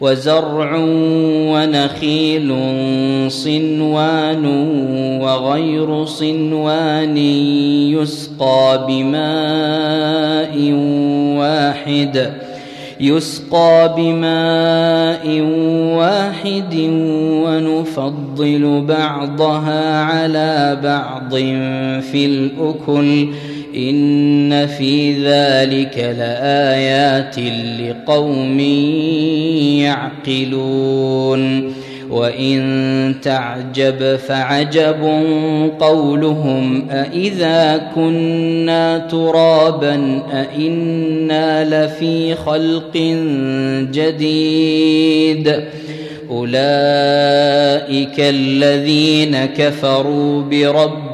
وزرع ونخيل صنوان وغير صنوان يسقى بماء واحد. يسقى بماء واحد ونفضل بعضها على بعض في الأكل. ان في ذلك لايات لقوم يعقلون وان تعجب فعجب قولهم أإذا كنا ترابا أإنا لفي خلق جديد اولئك الذين كفروا بربهم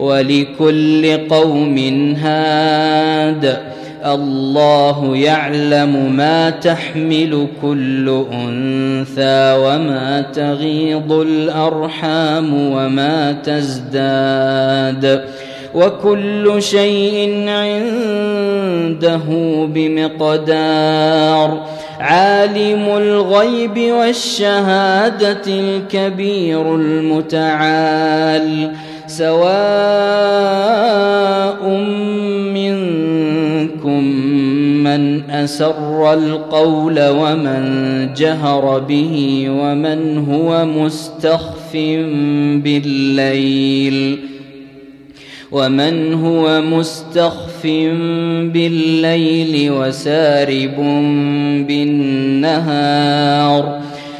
ولكل قوم هاد. الله يعلم ما تحمل كل أنثى وما تغيض الأرحام وما تزداد. وكل شيء عنده بمقدار. عالم الغيب والشهادة الكبير المتعال. سواء منكم من أسر القول ومن جهر به ومن هو مستخف بالليل ومن هو مستخف بالليل وسارب بالنهار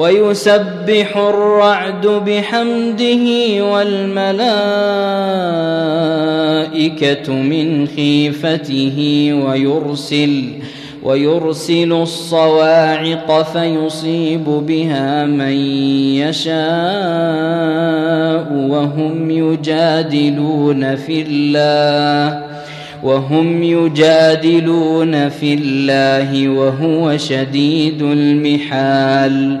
ويسبح الرعد بحمده والملائكة من خيفته ويرسل ويرسل الصواعق فيصيب بها من يشاء وهم يجادلون في الله وهم يجادلون في الله وهو شديد المحال.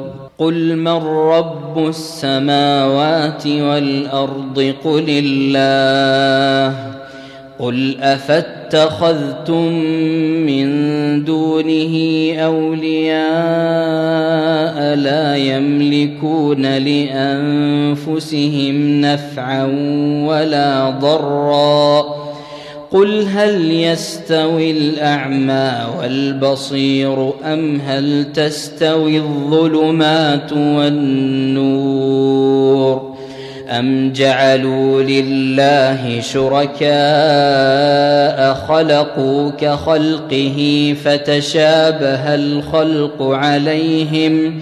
قل من رب السماوات والارض قل الله قل افاتخذتم من دونه اولياء لا يملكون لانفسهم نفعا ولا ضرا قل هل يستوي الأعمى والبصير أم هل تستوي الظلمات والنور أم جعلوا لله شركاء خلقوا كخلقه فتشابه الخلق عليهم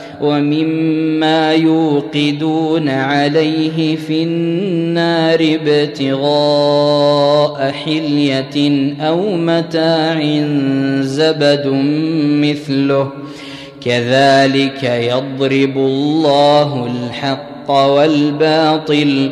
ومما يوقدون عليه في النار ابتغاء حلية أو متاع زبد مثله كذلك يضرب الله الحق والباطل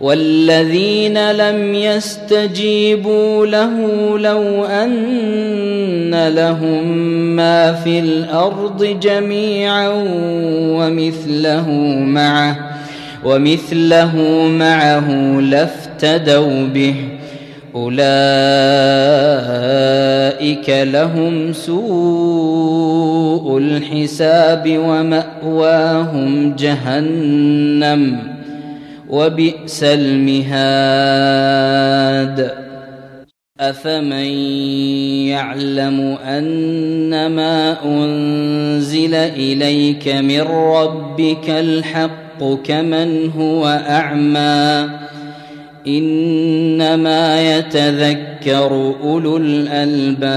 والذين لم يستجيبوا له لو أن لهم ما في الأرض جميعا ومثله معه ومثله معه لافتدوا به. أولئك لهم سوء الحساب ومأواهم جهنم. وبئس المهاد. افمن يعلم انما انزل اليك من ربك الحق كمن هو اعمى انما يتذكر اولو الالباب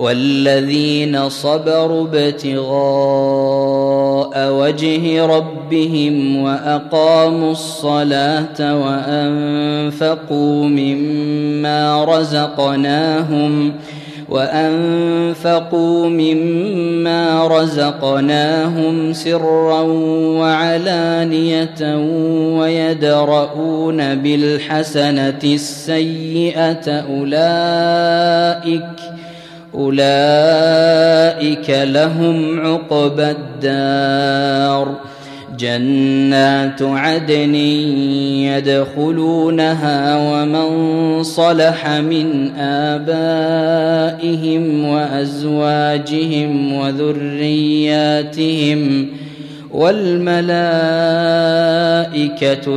والذين صبروا ابتغاء وجه ربهم وأقاموا الصلاة وأنفقوا مما رزقناهم وأنفقوا مما رزقناهم سرا وعلانية ويدرؤون بالحسنة السيئة أولئك أولئك لهم عقبى الدار. جنات عدن يدخلونها ومن صلح من آبائهم وأزواجهم وذرياتهم والملائكة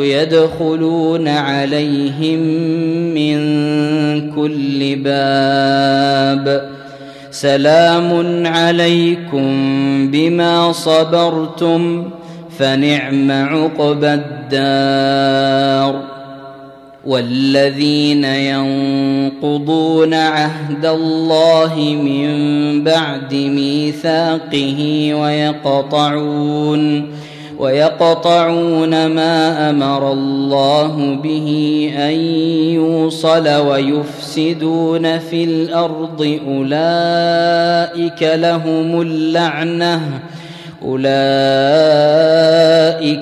يدخلون عليهم من كل باب. سلام عليكم بما صبرتم فنعم عقبى الدار. والذين ينقضون عهد الله من بعد ميثاقه ويقطعون ويقطعون ما أمر الله به أن يوصل ويفسدون في الأرض أولئك لهم اللعنة أولئك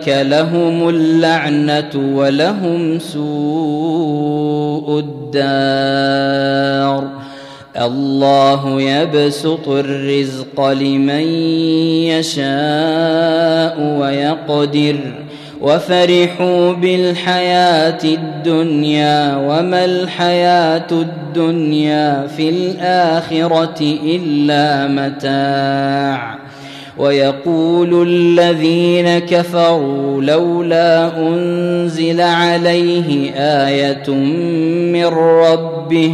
لهم اللعنة ولهم سوء الدار الله يبسط الرزق لمن يشاء ويقدر وفرحوا بالحياة الدنيا وما الحياة الدنيا في الآخرة إلا متاع. ويقول الذين كفروا لولا أنزل عليه آية من ربه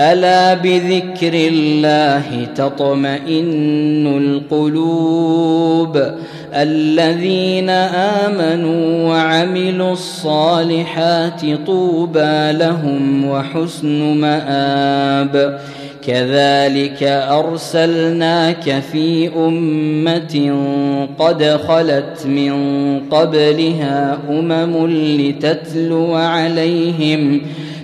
ألا بذكر الله تطمئن القلوب الذين آمنوا وعملوا الصالحات طوبى لهم وحسن مآب كذلك أرسلناك في أمة قد خلت من قبلها أمم لتتلو عليهم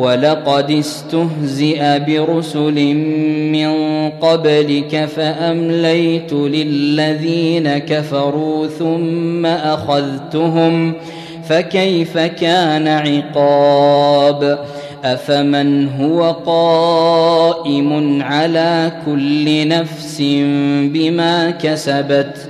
ولقد استهزئ برسل من قبلك فأمليت للذين كفروا ثم أخذتهم فكيف كان عقاب؟ أفمن هو قائم على كل نفس بما كسبت؟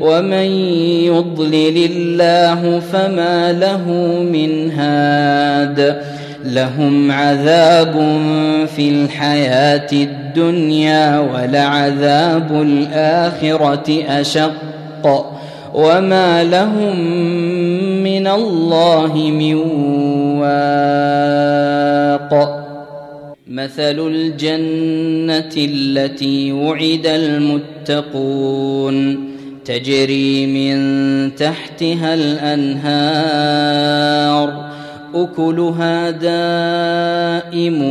ومن يضلل الله فما له من هاد لهم عذاب في الحياة الدنيا ولعذاب الآخرة أشق وما لهم من الله من واق مثل الجنة التي وعد المتقون تجري من تحتها الأنهار أكلها دائم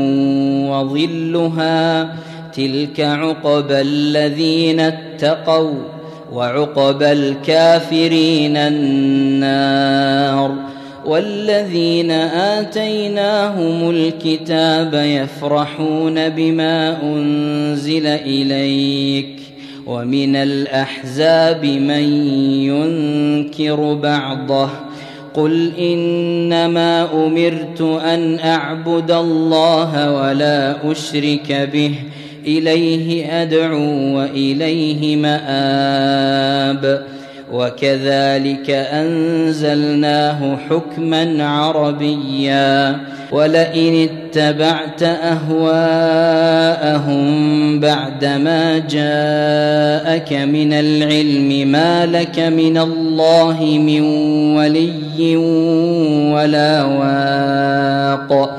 وظلها تلك عقبى الذين اتقوا وعقبى الكافرين النار. والذين آتيناهم الكتاب يفرحون بما أنزل إليك. ومن الأحزاب من ينكر بعضه قل إنما أمرت أن أعبد الله ولا أشرك به إليه أدعو وإليه مآب وكذلك أنزلناه حكما عربيا ولئن اتبعت أهواءهم بعدما جاءك من العلم ما لك من الله من ولي ولا واق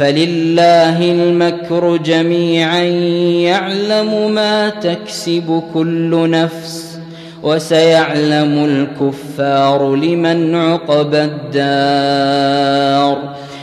فلله المكر جميعا يعلم ما تكسب كل نفس وسيعلم الكفار لمن عقب الدار